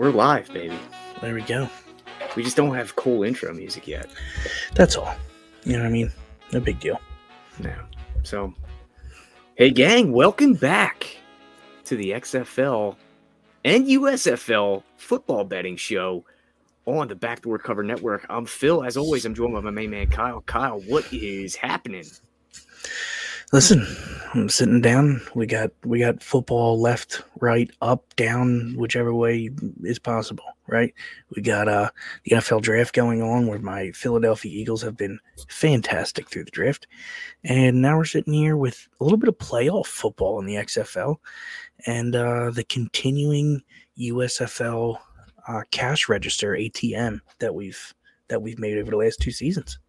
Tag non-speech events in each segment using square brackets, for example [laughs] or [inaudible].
We're live, baby. There we go. We just don't have cool intro music yet. That's all. You know what I mean? No big deal. No. So, hey, gang, welcome back to the XFL and USFL football betting show on the Backdoor Cover Network. I'm Phil. As always, I'm joined by my main man, Kyle. Kyle, what is happening? Listen, I'm sitting down. We got we got football left, right, up, down, whichever way is possible, right? We got uh the NFL draft going on where my Philadelphia Eagles have been fantastic through the draft. And now we're sitting here with a little bit of playoff football in the XFL and uh the continuing USFL uh, cash register ATM that we've that we've made over the last two seasons.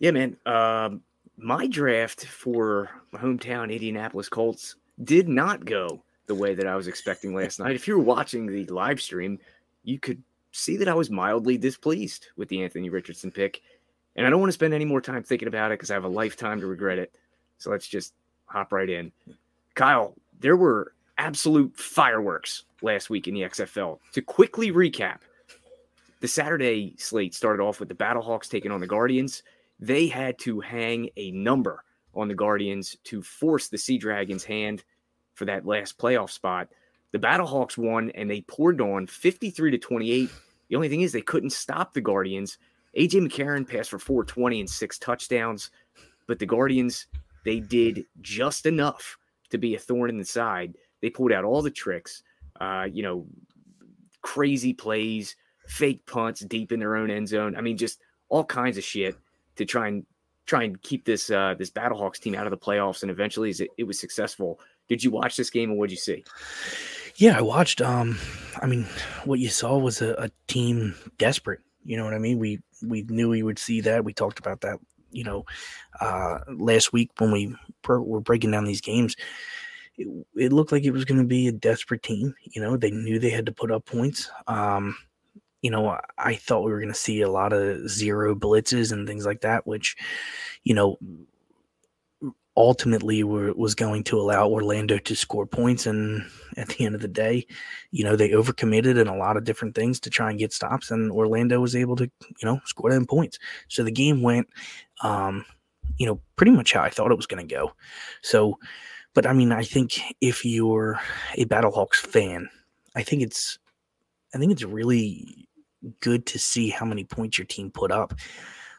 Yeah, man. Um my draft for my hometown Indianapolis Colts did not go the way that I was expecting last night. If you were watching the live stream, you could see that I was mildly displeased with the Anthony Richardson pick. And I don't want to spend any more time thinking about it because I have a lifetime to regret it. So let's just hop right in. Kyle, there were absolute fireworks last week in the XFL. To quickly recap, the Saturday slate started off with the Battlehawks taking on the Guardians they had to hang a number on the Guardians to force the Sea Dragons' hand for that last playoff spot. The Battlehawks won and they poured on 53 to 28. The only thing is they couldn't stop the Guardians. AJ McCarron passed for 420 and six touchdowns, but the Guardians, they did just enough to be a thorn in the side. They pulled out all the tricks, uh, you know, crazy plays, fake punts deep in their own end zone. I mean, just all kinds of shit to try and try and keep this uh, this Battlehawks team out of the playoffs. And eventually, it, it was successful. Did you watch this game and what did you see? Yeah, I watched. Um, I mean, what you saw was a, a, team desperate. You know what I mean? We we knew we would see that. We talked about that. You know, uh, last week when we were breaking down these games, it, it looked like it was going to be a desperate team. You know, they knew they had to put up points. Um, you know, I thought we were going to see a lot of zero blitzes and things like that, which, you know, ultimately were, was going to allow Orlando to score points. And at the end of the day, you know, they overcommitted in a lot of different things to try and get stops, and Orlando was able to, you know, score them points. So the game went, um, you know, pretty much how I thought it was going to go. So, but I mean, I think if you're a Battlehawks fan, I think it's I think it's really good to see how many points your team put up.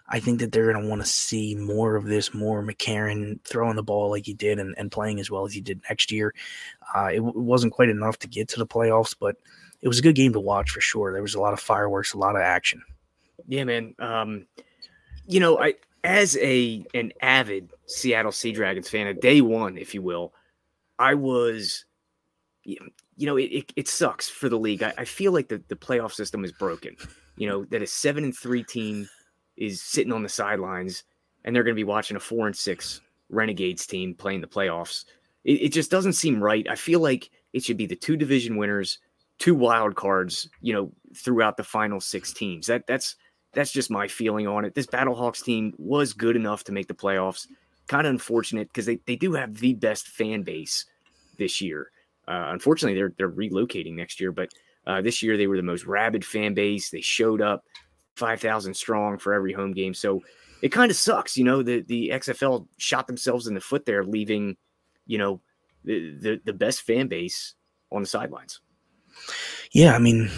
I think that they're going to want to see more of this, more McCarron throwing the ball like he did and, and playing as well as he did next year. Uh, it, it, wasn't quite enough to get to the playoffs, but it was a good game to watch for sure. There was a lot of fireworks, a lot of action. Yeah, man. Um, you know, I as a an avid Seattle Sea Dragons fan, a day one, if you will, I was you know, it, it, it, sucks for the league. I, I feel like the, the playoff system is broken. You know, that a seven and three team is sitting on the sidelines and they're going to be watching a four and six Renegades team playing the playoffs. It, it just doesn't seem right. I feel like it should be the two division winners, two wild cards, you know, throughout the final six teams. That that's that's just my feeling on it. This Battlehawks team was good enough to make the playoffs. Kind of unfortunate because they, they do have the best fan base this year. Uh, unfortunately, they're they're relocating next year, but uh, this year they were the most rabid fan base. They showed up five thousand strong for every home game. So it kind of sucks, you know. The the XFL shot themselves in the foot there, leaving you know the the, the best fan base on the sidelines. Yeah, I mean,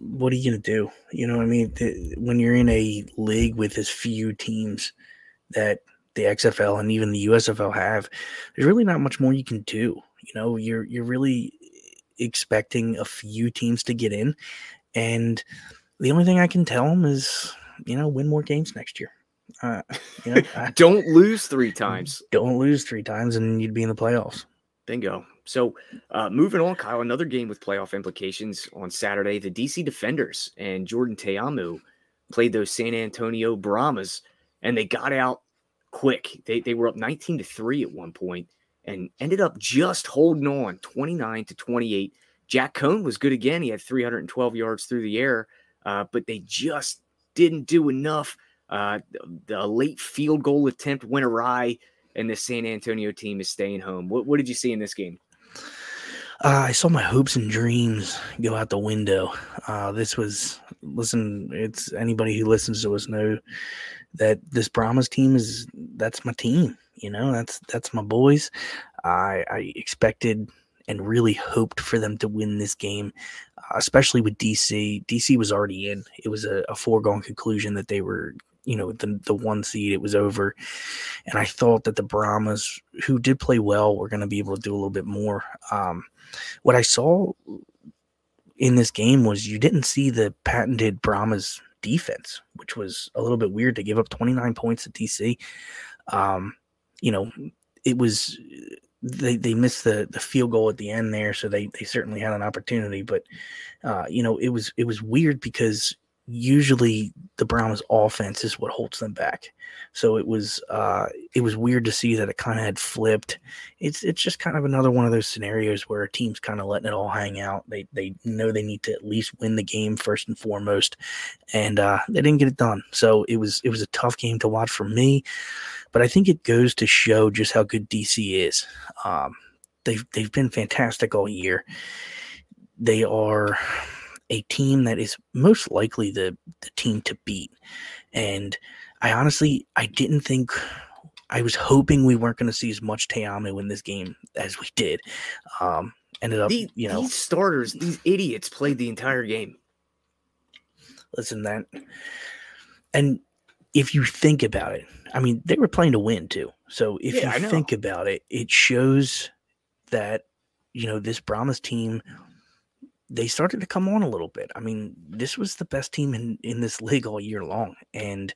what are you gonna do? You know, I mean, the, when you're in a league with as few teams that the XFL and even the USFL have, there's really not much more you can do. You know, you're you're really expecting a few teams to get in, and the only thing I can tell them is, you know, win more games next year. Uh, [laughs] you know, [laughs] don't lose three times. Don't lose three times, and you'd be in the playoffs. Bingo. So, uh, moving on, Kyle, another game with playoff implications on Saturday. The DC Defenders and Jordan Ta'amu played those San Antonio Brahmas, and they got out quick. They, they were up 19 to 3 at one point and ended up just holding on 29 to 28. Jack Coan was good again. He had 312 yards through the air, uh, but they just didn't do enough. Uh, the late field goal attempt went awry, and the San Antonio team is staying home. What, what did you see in this game? Uh, I saw my hopes and dreams go out the window. Uh, this was listen. It's anybody who listens to us know that this Brahmas team is that's my team. You know, that's that's my boys. I, I expected and really hoped for them to win this game, uh, especially with DC. DC was already in. It was a, a foregone conclusion that they were you know the the one seed it was over and i thought that the brahmas who did play well were going to be able to do a little bit more um, what i saw in this game was you didn't see the patented brahmas defense which was a little bit weird to give up 29 points to dc um, you know it was they they missed the the field goal at the end there so they they certainly had an opportunity but uh, you know it was it was weird because usually the Brahmas offense is what holds them back. So it was uh, it was weird to see that it kind of had flipped. It's it's just kind of another one of those scenarios where a team's kind of letting it all hang out. They they know they need to at least win the game first and foremost, and uh, they didn't get it done. So it was it was a tough game to watch for me, but I think it goes to show just how good DC is. Um, they've they've been fantastic all year. They are a team that is most likely the the team to beat. And I honestly I didn't think I was hoping we weren't going to see as much Ta'amu in this game as we did. Um, ended up, these, you know, these starters, these idiots played the entire game. Listen, that, and if you think about it, I mean, they were playing to win too. So if Yeah, you think about it, it shows that you know this Brahmas team they started to come on a little bit. I mean, this was the best team in in this league all year long, and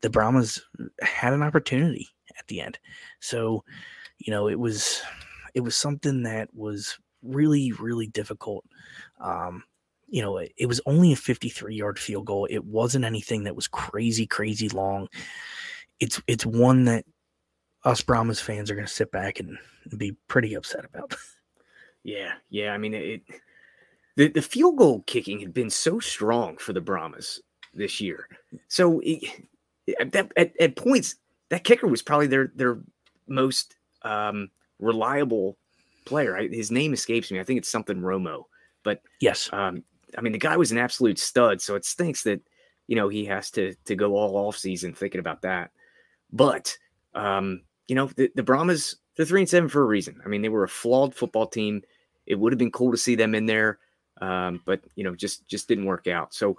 the Brahmas had an opportunity at the end. So, you know, it was it was something that was really really difficult. Um, you know, it, it was only a 53 yard field goal. It wasn't anything that was crazy crazy long. It's it's one that us Brahmas fans are going to sit back and be pretty upset about. [laughs] Yeah, yeah. I mean, it. The the field goal kicking had been so strong for the Brahmas this year. So it, at, that- at, at points, that kicker was probably their their most um, reliable player. I, his name escapes me. I think it's something Romo. But yes. Um, I mean, the guy was an absolute stud. So it stinks that you know he has to to go all off season thinking about that. But um, you know, the, the Brahmas they're three and seven for a reason. I mean, they were a flawed football team. It would have been cool to see them in there, um, but you know, just just didn't work out. So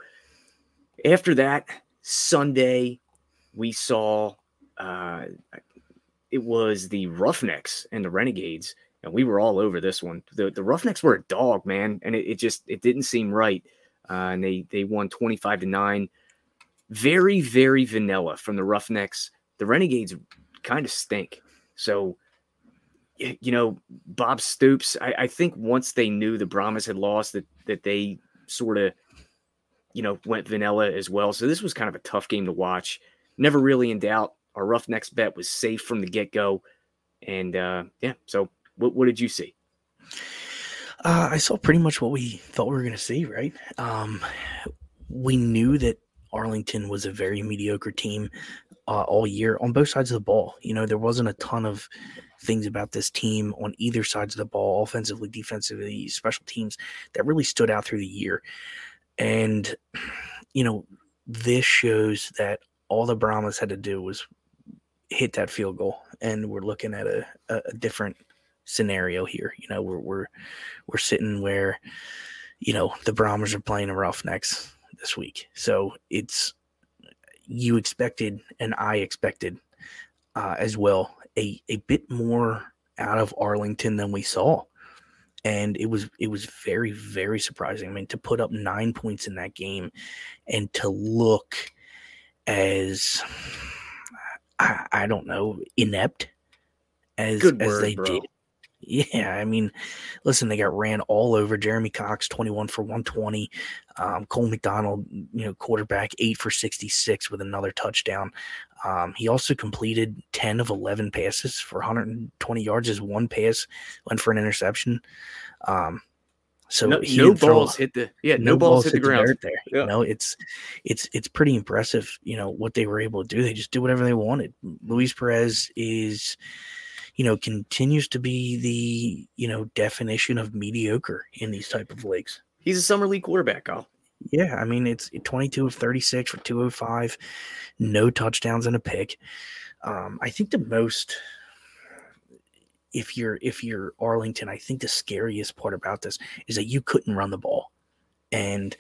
after that Sunday, we saw uh, it was the Roughnecks and the Renegades, and we were all over this one. The the Roughnecks were a dog, man, and it, it just it didn't seem right. Uh, and they they won twenty five to nine. Very very vanilla from the Roughnecks. The Renegades kind of stink. So you know, Bob Stoops, I, I think once they knew the Brahmas had lost, that that they sort of, you know, went vanilla as well. So this was kind of a tough game to watch. Never really in doubt. Our Roughnecks bet was safe from the get go, and uh, yeah. So what what did you see? Uh, I saw pretty much what we thought we were going to see, right? Um, we knew that Arlington was a very mediocre team uh, all year on both sides of the ball. You know, there wasn't a ton of things about this team on either sides of the ball, offensively, defensively, special teams, that really stood out through the year. And, you know, this shows that all the Brahmas had to do was hit that field goal. And we're looking at a, a, different scenario here. You know, we're, we're, we're sitting where, you know, the Brahmas are playing the Roughnecks this week. So it's, you expected, and I expected uh, as well, a, a bit more out of Arlington than we saw. And it was it was very very surprising. I mean, to put up nine points in that game, and to look as I, I don't know inept as Good as word, they bro. did. Yeah, I mean, listen, they got ran all over. Jeremy Cox, 21 for 120. Um, Cole McDonald, you know, quarterback, 8 for 66 with another touchdown. Um, he also completed 10 of 11 passes for 120 yards. His one pass went for an interception. Um, so No, he no didn't throw- balls hit the yeah, no, balls hit the ground. dirt there. Yeah. You know, it's it's it's pretty impressive. You know what they were able to do. They just do whatever they wanted. Luis Perez is, you know, continues to be the, you know, definition of mediocre in these type of leagues. He's a summer league quarterback, Kyle. Yeah, I mean it's 22 of 36 for 205, no touchdowns and a pick. Um, I think the most if you're if you're Arlington, I think the scariest part about this is that you couldn't run the ball. And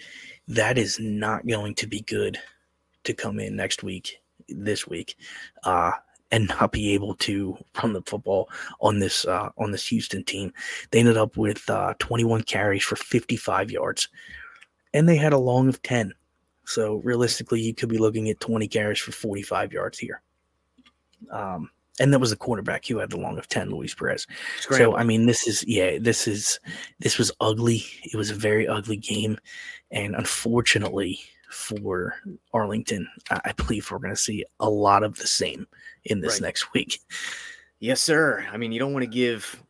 that is not going to be good to come in next week, this week, uh, and not be able to run the football on this uh, on this Houston team. They ended up with uh, 21 carries for 55 yards, and they had a long of 10. So realistically, you could be looking at 20 carries for 45 yards here. Um, and that was the quarterback who had the long of 10 luis perez Scramble. so i mean this is yeah this is this was ugly it was a very ugly game and unfortunately for arlington. I believe we're going to see a lot of the same in this right. next [laughs] week. Yes sir. I mean you don't want to give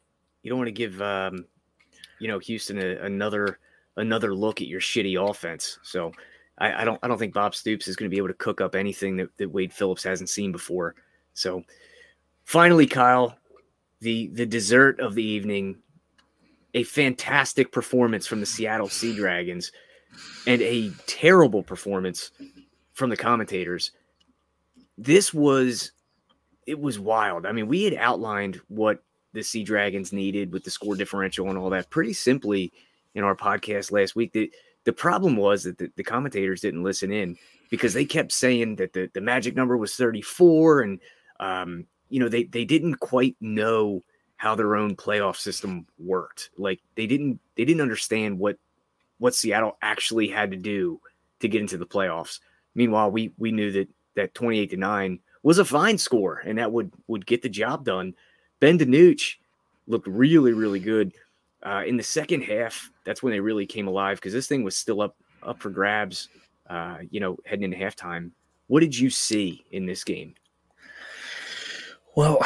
you don't want to give um you know houston a, another another look at your shitty offense. So I, I don't i don't think bob stoops is going to be able to cook up anything that, that wade phillips hasn't seen before. So Finally, Kyle, the the dessert of the evening, a fantastic performance from the Seattle Sea Dragons, and a terrible performance from the commentators. This was it was wild. I mean, we had outlined what the Sea Dragons needed with the score differential and all that pretty simply in our podcast last week. The, the problem was that the, the commentators didn't listen in because they kept saying that the, the magic number was 34 and um, you know, they they didn't quite know how their own playoff system worked. Like they didn't they didn't understand what what Seattle actually had to do to get into the playoffs. Meanwhile, we we knew that that 28 to 9 was a fine score and that would would get the job done. Ben DiNucci looked really really good. Uh, in the second half, that's when they really came alive because this thing was still up up for grabs. Uh, you know, heading into halftime. What did you see in this game? Well,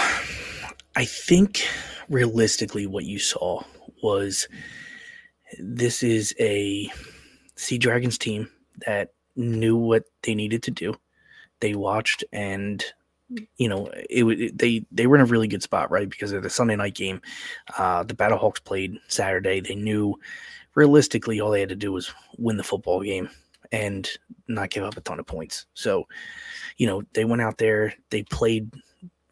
I think realistically, what you saw was this is a Sea Dragons team that knew what they needed to do. They watched and you know it, it, they they were in a really good spot right because of the Sunday night game. Uh, the Battlehawks played Saturday. They knew realistically all they had to do was win the football game and not give up a ton of points. So, you know, they went out there, they played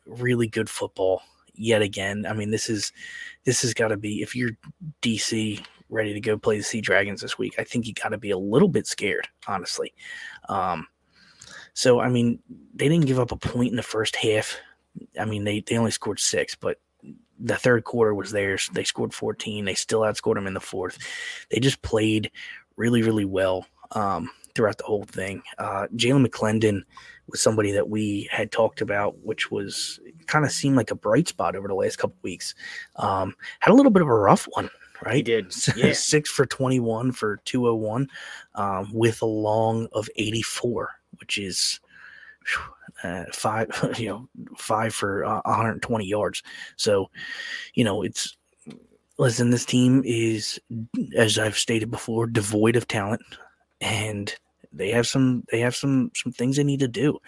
really good football yet again. I mean, this is this has got to be if you're DC ready to go play the Sea Dragons this week, I think you got to be a little bit scared, honestly. Um, so I mean, they didn't give up a point in the first half. I mean, they they only scored six, but the third quarter was theirs. They scored 14. They still outscored them in the fourth. They just played really, really well um, throughout the whole thing. Uh, Jalan McClendon was somebody that we had talked about, which was kind of seemed like a bright spot over the last couple weeks. Um, had a little bit of a rough one, right? He did. [laughs] Yeah. Six for 21 for 201 um, with a long of 84, which is uh, five, [laughs] you know, five for uh, 120 yards. So, you know, it's, listen, this team is, as I've stated before, devoid of talent. And they have some they have some some things they need to do.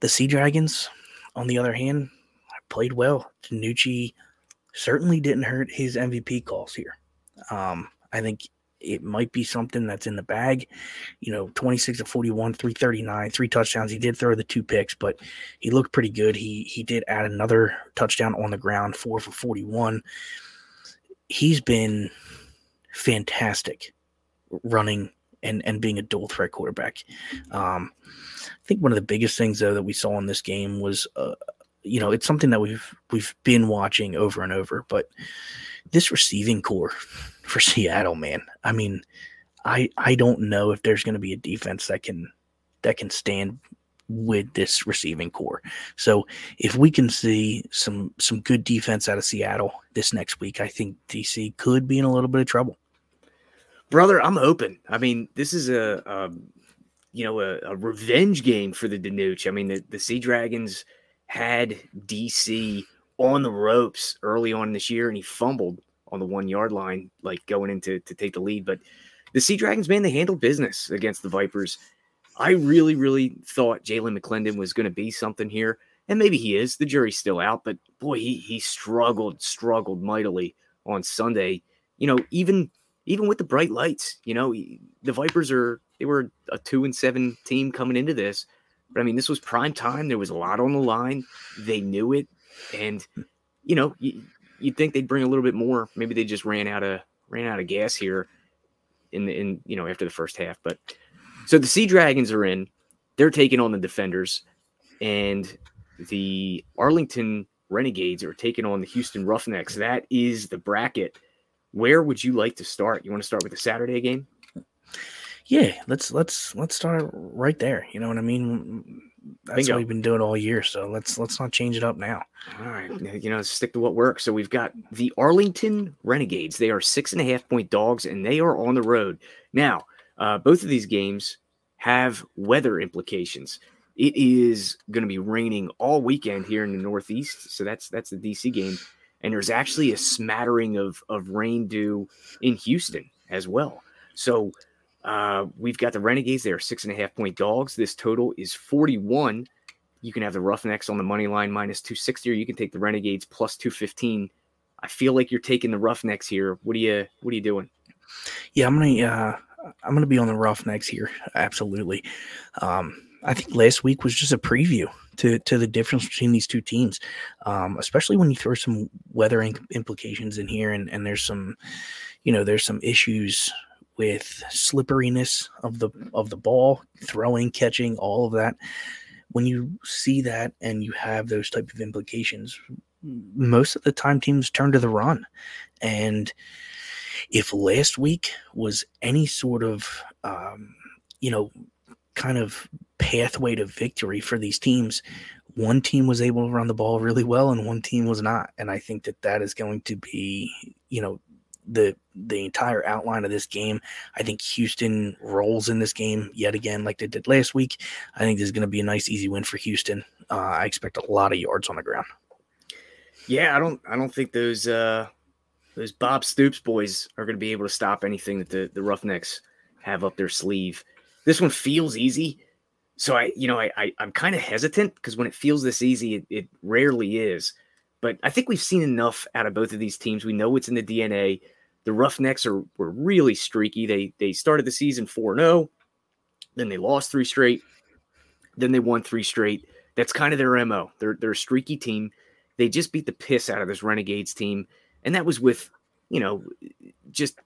The Sea Dragons, on the other hand, played well. DiNucci certainly didn't hurt his MVP calls here. Um, I think it might be something that's in the bag. You know, 26 to 41, 339, three touchdowns. He did throw the two picks, but he looked pretty good. He he did add another touchdown on the ground, four for 41. He's been fantastic running and and being a dual threat quarterback. Um, I think one of the biggest things though that we saw in this game was, uh, you know, it's something that we've we've been watching over and over, but this receiving core [laughs] for Seattle, man. I mean, I I don't know if there's going to be a defense that can that can stand with this receiving core. So if we can see some some good defense out of Seattle this next week, I think DC could be in a little bit of trouble brother, I'm open. I mean, this is a, a you know a, a, revenge game for the DiNucci. I mean, the, the Sea Dragons had DC on the ropes early on this year, and he fumbled on the one yard line, like going into to take the lead. But the Sea Dragons, man, they handled business against the Vipers. I really, really thought Jalan McClendon was going to be something here. and maybe he is. The jury's still out, but boy, he he struggled, struggled mightily on Sunday. You know, even even with the bright lights, you know, the Vipers are they were a two and seven team coming into this, but I mean, this was prime time. There was a lot on the line. They knew it, and you know, you, you'd think they'd bring a little bit more. Maybe they just ran out of ran out of gas here in the in you know after the first half. But so the Sea Dragons are in. They're taking on the Defenders, and the Arlington Renegades are taking on the Houston Roughnecks. That is the bracket. Where would you like to start? You want to start with the Saturday game? Yeah, let's let's let's start right there. You know what I mean? That's Bingo. what we've been doing all year. So let's let's not change it up now. All right, you know, stick to what works. So we've got the Arlington Renegades. They are six and a half point dogs, and they are on the road now. Uh, both of these games have weather implications. It is going to be raining all weekend here in the Northeast, so that's that's the DC game, and there's actually a smattering of of rain due in Houston as well. So uh, we've got the Renegades. They are six and a half point dogs. This total is 41. You can have the Roughnecks on the money line minus 260, or you can take the Renegades plus 215. I feel like you're taking the Roughnecks here. What are you What are you doing? Yeah, I'm gonna uh, I'm gonna be on the Roughnecks here. Absolutely. Um, I think last week was just a preview to to the difference between these two teams, um, especially when you throw some weather implications in here, and and there's some, you know, there's some issues with slipperiness of the of the ball, throwing, catching, all of that. When you see that and you have those type of implications, most of the time teams turn to the run. And if last week was any sort of um, you know kind of pathway to victory for these teams, one team was able to run the ball really well and one team was not. And I think that that is going to be, you know, the the entire outline of this game. I think Houston rolls in this game yet again, like they did last week. I think this is going to be a nice, easy win for Houston. Uh, I expect a lot of yards on the ground. Yeah, I don't, I don't think those uh, those Bob Stoops boys are going to be able to stop anything that the the Roughnecks have up their sleeve. This one feels easy, so I, you know, I, I am kind of hesitant because when it feels this easy, it, it rarely is. But I think we've seen enough out of both of these teams. We know it's in the DNA. The Roughnecks are were really streaky. They they started the season 4-0, then they lost three straight, then they won three straight. That's kind of their MO. They're they're a streaky team. They just beat the piss out of this Renegades team. And that was with, you know, just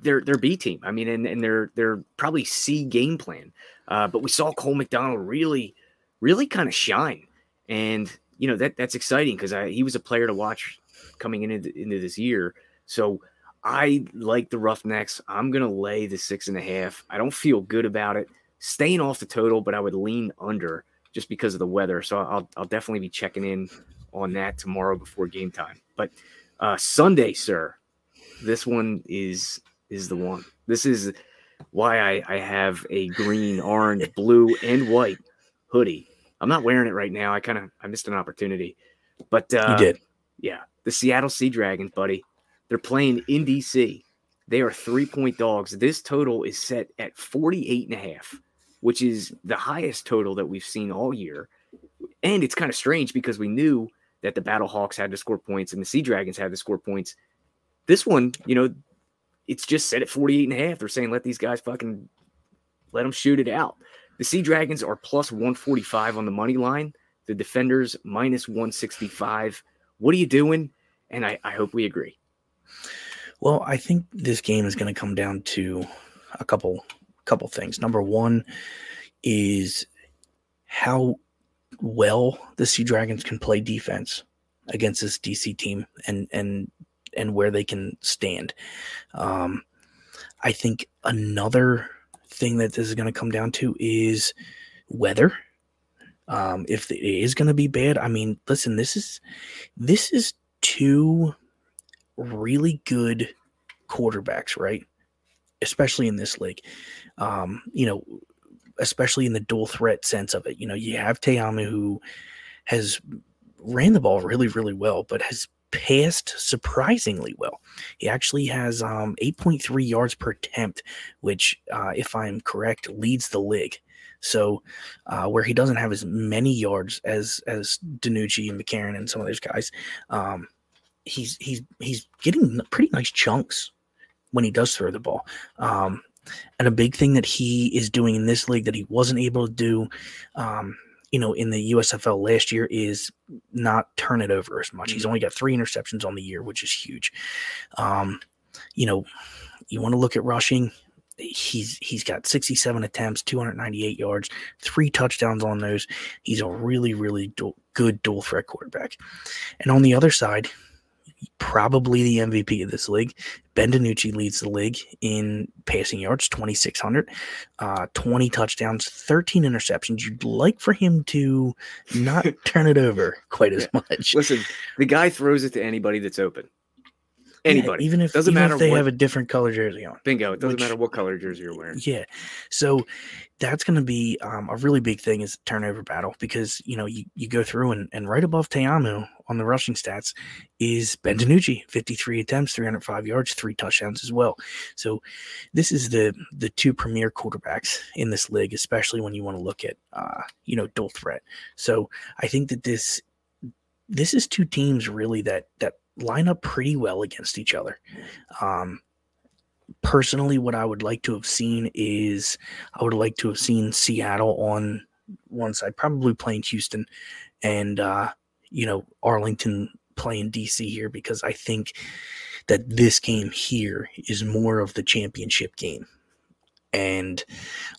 their their B team. I mean, and, and their their probably C game plan. Uh, but we saw Cole McDonald really, really kind of shine. And you know that that's exciting because he was a player to watch coming into into this year. So I like the Roughnecks. I'm gonna lay the six and a half. I don't feel good about it. Staying off the total, but I would lean under just because of the weather. So I'll I'll definitely be checking in on that tomorrow before game time. But uh, Sunday, sir, this one is is the one. This is why I, I have a green, orange, blue, and white hoodie I'm not wearing it right now. I kind of I missed an opportunity, but uh, you did. Yeah, the Seattle Sea Dragons, buddy. They're playing in DC. They are three point dogs. This total is set at 48 and a half, which is the highest total that we've seen all year. And it's kind of strange because we knew that the Battle Hawks had to score points and the Sea Dragons had to score points. This one, you know, it's just set at 48 and a half. They're saying let these guys fucking let them shoot it out. The Sea Dragons are plus 145 on the money line. The Defenders minus 165. What are you doing? And I, I hope we agree. Well, I think this game is going to come down to a couple couple things. Number one is how well the Sea Dragons can play defense against this DC team and and and where they can stand. Um, I think another thing that this is going to come down to is weather. Um, if it is going to be bad, I mean, listen, this is this is two really good quarterbacks, right? Especially in this league, um, you know, especially in the dual threat sense of it. You know, you have Ta'amu who has ran the ball really, really well, but has passed surprisingly well. He actually has um, 8.3 yards per attempt, which, uh, if I'm correct, leads the league. So, uh, where he doesn't have as many yards as as DiNucci and McCarron and some of those guys, um, he's he's he's getting pretty nice chunks when he does throw the ball. Um, and a big thing that he is doing in this league that he wasn't able to do um, you know, in the USFL last year is not turn it over as much. He's mm-hmm. only got three interceptions on the year, which is huge. Um, you know, you want to look at rushing. He's he's got 67 attempts, 298 yards, three touchdowns on those. He's a really really du- good dual threat quarterback. And on the other side, probably the MVP of this league. Ben DiNucci leads the league in passing yards, 2,600, uh, 20 touchdowns, 13 interceptions. You'd like for him to not [laughs] turn it over quite as yeah. much. Listen, the guy throws it to anybody that's open. Anybody, yeah, even if doesn't even matter if they what, have a different color jersey on. Bingo! It doesn't which, matter what color jersey you're wearing. Yeah, so that's going to be um, a really big thing is turnover battle because you know you, you go through and, and right above Ta'amu on the rushing stats is Ben DiNucci, 53 attempts, 305 yards, three touchdowns as well. So this is the the two premier quarterbacks in this league, especially when you want to look at uh, you know dual threat. So I think that this this is two teams really that that line up pretty well against each other. Um, personally, what I would like to have seen is I would like to have seen Seattle on one side, probably playing Houston, and uh, you know Arlington playing DC here because I think that this game here is more of the championship game. And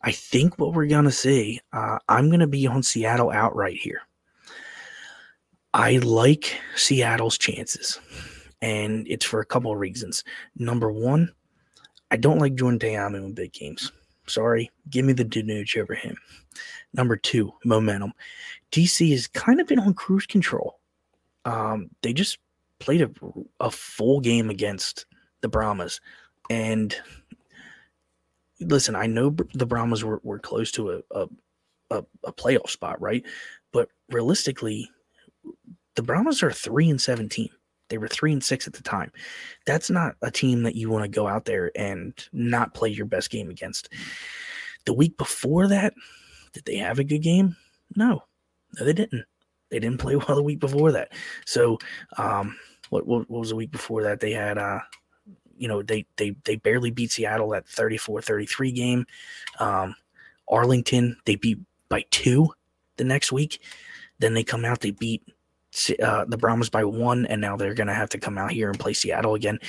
I think what we're going to see, uh, I'm going to be on Seattle outright here. I like Seattle's chances, and it's for a couple of reasons. Number one, I don't like Jordan Ta'amu in big games. Sorry, give me the DiNucci over him. Number two, momentum. DC has kind of been on cruise control. Um, they just played a, a full game against the Brahmas, and listen, I know the Brahmas were, were close to a, a, a playoff spot, right? But realistically, the Brahmas are three and seventeen. They were three and six at the time. That's not a team that you want to go out there and not play your best game against. The week before that, did they have a good game? No, no, they didn't. They didn't play [laughs] well the week before that. So, um, what, what, what was the week before that? They had, uh, you know, they they they barely beat Seattle that 34-33 game. Um, Arlington, they beat by two the next week. Then they come out, they beat uh, the Brahmas by one, and now they're going to have to come out here and play Seattle again.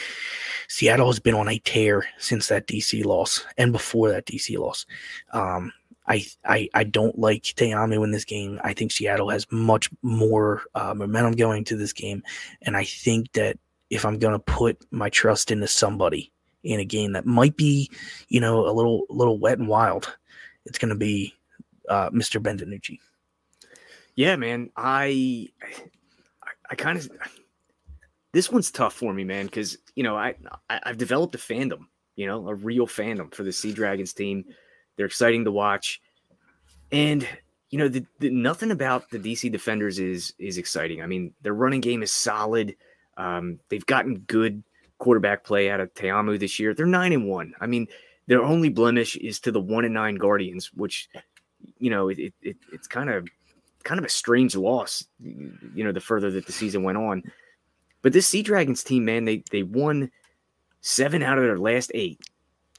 Seattle has been on a tear since that DC loss and before that DC loss. Um, I, I I don't like Ta'amu in this game. I think Seattle has much more uh, momentum going to this game, and I think that if I'm going to put my trust into somebody in a game that might be, you know, a little little wet and wild, it's going to be uh, Mr. Ben DiNucci. Yeah, man. I I, I kind of this one's tough for me, man, because you know I, I have developed a fandom, you know, a real fandom for the Sea Dragons team. They're exciting to watch, and you know the, the, nothing about the DC Defenders is is exciting. I mean, their running game is solid. Um, they've gotten good quarterback play out of Ta'amu this year. They're nine and one. I mean, their only blemish is to the one and nine Guardians, which you know it, it it's kind of kind of a strange loss, you know, the further that the season went on. But this Sea Dragons team, man, they they won seven out of their last eight.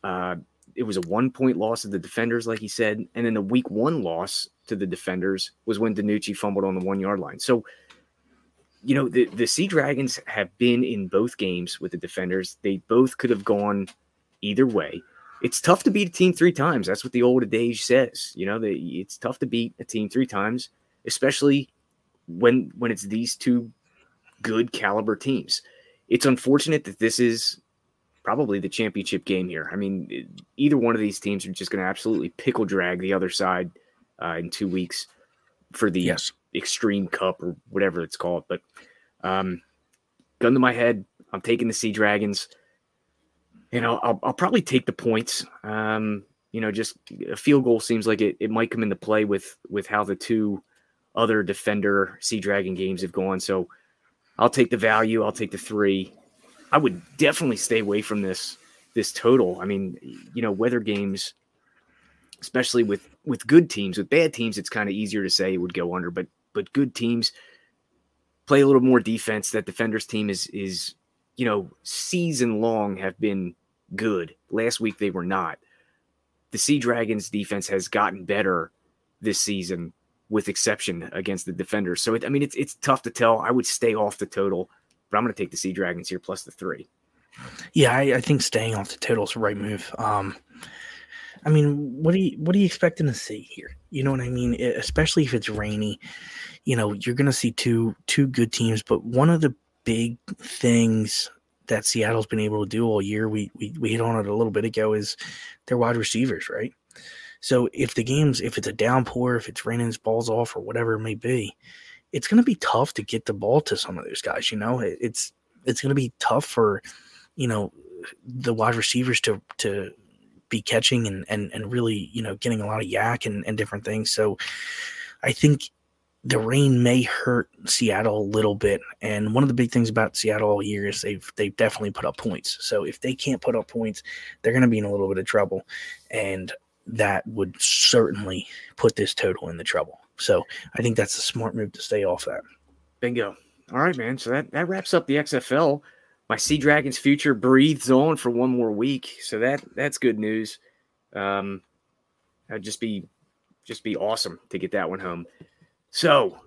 Uh, it was a one point loss to the defenders, like he said, and then the week one loss to the defenders was when DiNucci fumbled on the one yard line. So, you know, the the Sea Dragons have been in both games with the defenders. They both could have gone either way. It's tough to beat a team three times. That's what the old adage says. You know, it's tough to beat a team three times especially when when it's these two good caliber teams. It's unfortunate that this is probably the championship game here. I mean, either one of these teams are just going to absolutely pickle drag the other side uh, in two weeks for the yes. Extreme Cup or whatever it's called. But um, gun to my head, I'm taking the Sea Dragons. You know, I'll, I'll probably take the points. Um, you know, just a field goal seems like it, it might come into play with with how the two other defender Sea Dragon games have gone. So I'll take the value. I'll take the three. I would definitely stay away from this this total. I mean, you know, weather games, especially with with good teams, with bad teams, it's kind of easier to say it would go under, but but good teams play a little more defense. That defenders team is is you know season long have been good. Last week they were not. The Sea Dragons defense has gotten better this season, with exception against the defenders. So it, I mean, it's it's tough to tell. I would stay off the total, but I'm going to take the Sea Dragons here plus the three. Yeah, I, I think staying off the total is the right move. Um, I mean, what do you what are you expecting to see here? You know what I mean? It, especially if it's rainy, you know, you're going to see two two good teams. But one of the big things that Seattle's been able to do all year, we we we hit on it a little bit ago, is their wide receivers, right? So if the game's if it's a downpour, if it's raining balls off or whatever it may be, it's going to be tough to get the ball to some of those guys. You know, it's it's going to be tough for you know the wide receivers to to be catching and and and really you know getting a lot of YAC and, and different things. So I think the rain may hurt Seattle a little bit. And one of the big things about Seattle all year is they've they've definitely put up points. So if they can't put up points, they're going to be in a little bit of trouble, and that would certainly put this total in the trouble. So I think that's a smart move to stay off that. Bingo. All right, man. So that that wraps up the XFL my Sea Dragons future breathes on for one more week, so that that's good news. Um, that'd just be just be awesome to get that one home. So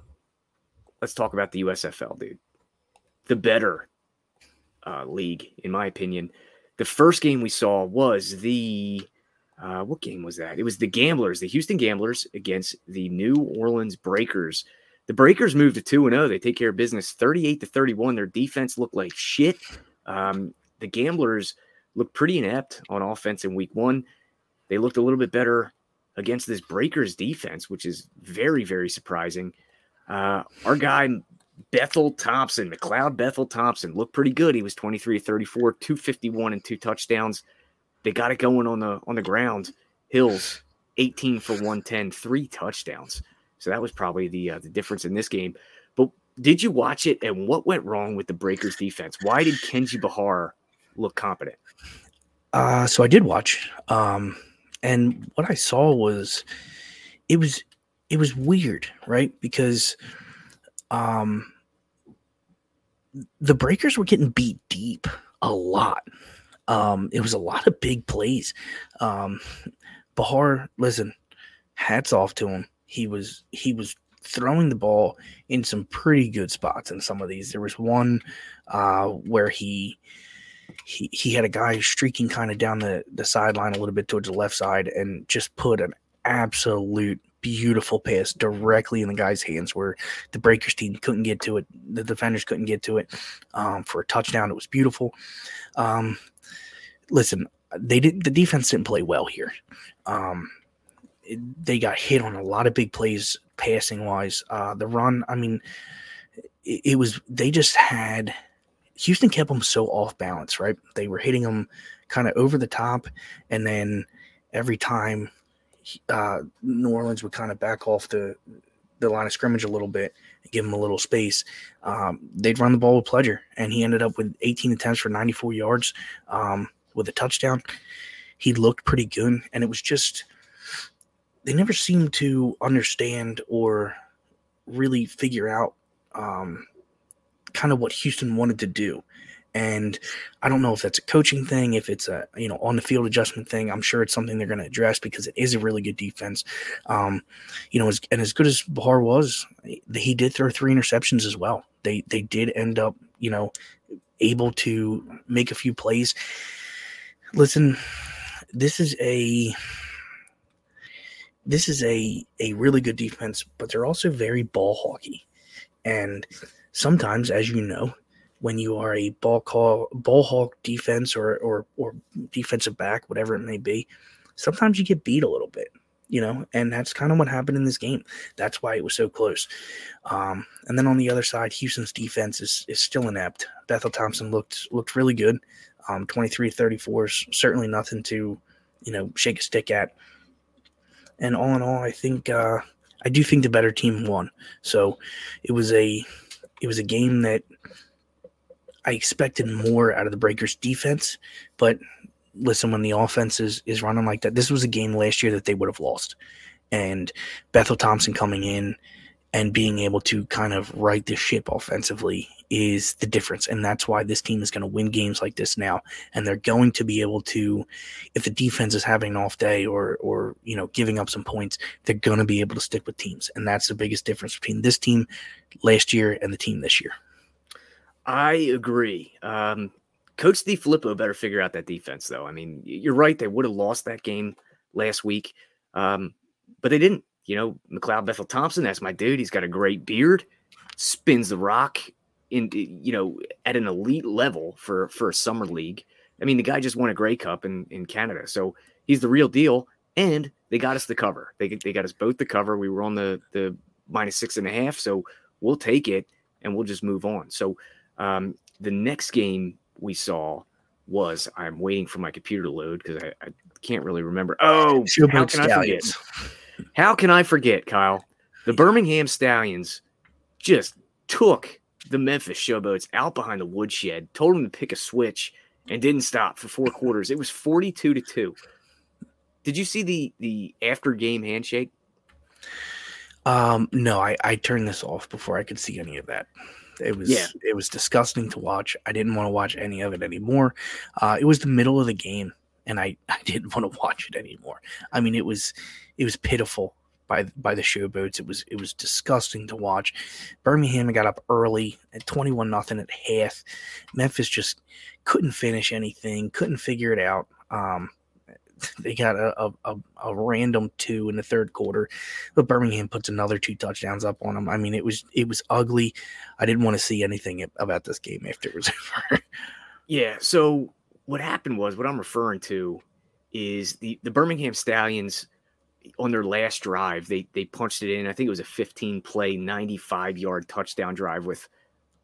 let's talk about the USFL, dude. The better uh, league, in my opinion. The first game we saw was the uh, what game was that? It was the Gamblers, the Houston Gamblers against the New Orleans Breakers. The Breakers moved to 2 0. They take care of business 38 to 31. Their defense looked like shit. Um, the Gamblers looked pretty inept on offense in week one. They looked a little bit better against this Breakers defense, which is very, very surprising. Uh, our guy, Bethel Thompson, McLeod Bethel Thompson, looked pretty good. He was 23 34, 251 and two touchdowns. They got it going on the on the ground. Hills, 18 for 110, three touchdowns. So that was probably the uh, the difference in this game. But did you watch it and what went wrong with the Breakers defense? Why did Kenji Bahar look competent? Uh, so I did watch. Um, and what I saw was it was it was weird, right? Because um the Breakers were getting beat deep a lot. Um, it was a lot of big plays. Um, Bahar, listen, hats off to him he was he was throwing the ball in some pretty good spots in some of these. There was one uh, where he he he had a guy streaking kind of down the the sideline a little bit towards the left side and just put an absolute beautiful pass directly in the guy's hands where the breakers team couldn't get to it the defenders couldn't get to it um, for a touchdown it was beautiful um, listen they didn't. the defense didn't play well here um, they got hit on a lot of big plays passing wise. Uh, the run, I mean, it, it, was they just had Houston kept them so off balance, right? They were hitting them kind of over the top, and then every time uh, New Orleans would kind of back off the the line of scrimmage a little bit and give him a little space. Um, they'd run the ball with pleasure, and he ended up with 18 attempts for 94 yards um, with a touchdown. He looked pretty good, and it was just they never seemed to understand or really figure out um, kind of what Houston wanted to do. And I don't know if that's a coaching thing, if it's a you know on the field adjustment thing. I'm sure it's something they're going to address because it is a really good defense. Um, you know, as, and as good as Bahar was, he did throw three interceptions as well. They they did end up you know able to make a few plays. Listen, this is a this is a a really good defense, but they're also very ball hockey, And sometimes, as you know, when you are a ball call ball hawk defense or or or defensive back, whatever it may be, sometimes you get beat a little bit, you know, and that's kind of what happened in this game. That's why it was so close. Um, and then on the other side, Houston's defense is is still inept. Bethel Thompson looked looked really good. Um, 23 34 is certainly nothing to, you know, shake a stick at. And all in all, I think uh, I do think the better team won. So it was a it was a game that I expected more out of the Breakers defense, but listen, when the offense is, is running like that, this was a game last year that they would have lost. And Bethel Thompson coming in and being able to kind of right the ship offensively is the difference. And that's why this team is going to win games like this now. And they're going to be able to, if the defense is having an off day or, or, you know, giving up some points, they're going to be able to stick with teams. And that's the biggest difference between this team last year and the team this year. I agree. Um, Coach Steve Filippo better figure out that defense, though. I mean, you're right. They would have lost that game last week, um, but they didn't. You know, McLeod Bethel Thompson, that's my dude. He's got a great beard, spins the rock in, you know, at an elite level for for a summer league. I mean, the guy just won a Grey Cup in in Canada, so he's the real deal. And they got us the cover. They they got us both the cover. We were on the the minus six and a half, so we'll take it and we'll just move on. So um, the next game we saw was I'm waiting for my computer to load because I, I, can't really remember. Oh, [laughs] how can Stallions. I forget? How can I forget, Kyle? The Birmingham Stallions just took the Memphis Showboats out behind the woodshed, told them to pick a switch, and didn't stop for four quarters. It was 42 to 2. Did you see the the after game handshake? Um, no, I, I turned this off before I could see any of that. It was yeah. it was disgusting to watch. I didn't want to watch any of it anymore. Uh, it was the middle of the game, and I, [laughs] I didn't want to watch it anymore. I mean, it was it was pitiful by by the showboats. It was it was disgusting to watch. Birmingham got up early at twenty one nothing at half. Memphis just couldn't finish anything, couldn't figure it out. Um, they got a, a, a, random two in the third quarter, but Birmingham puts another two touchdowns up on them. I mean, it was it was ugly. I didn't want to see anything about this game after it was [laughs] over. yeah. So what happened was what I'm referring to is the the Birmingham Stallions on their last drive they they punched it in. I think it was a 15 play, 95 yard touchdown drive with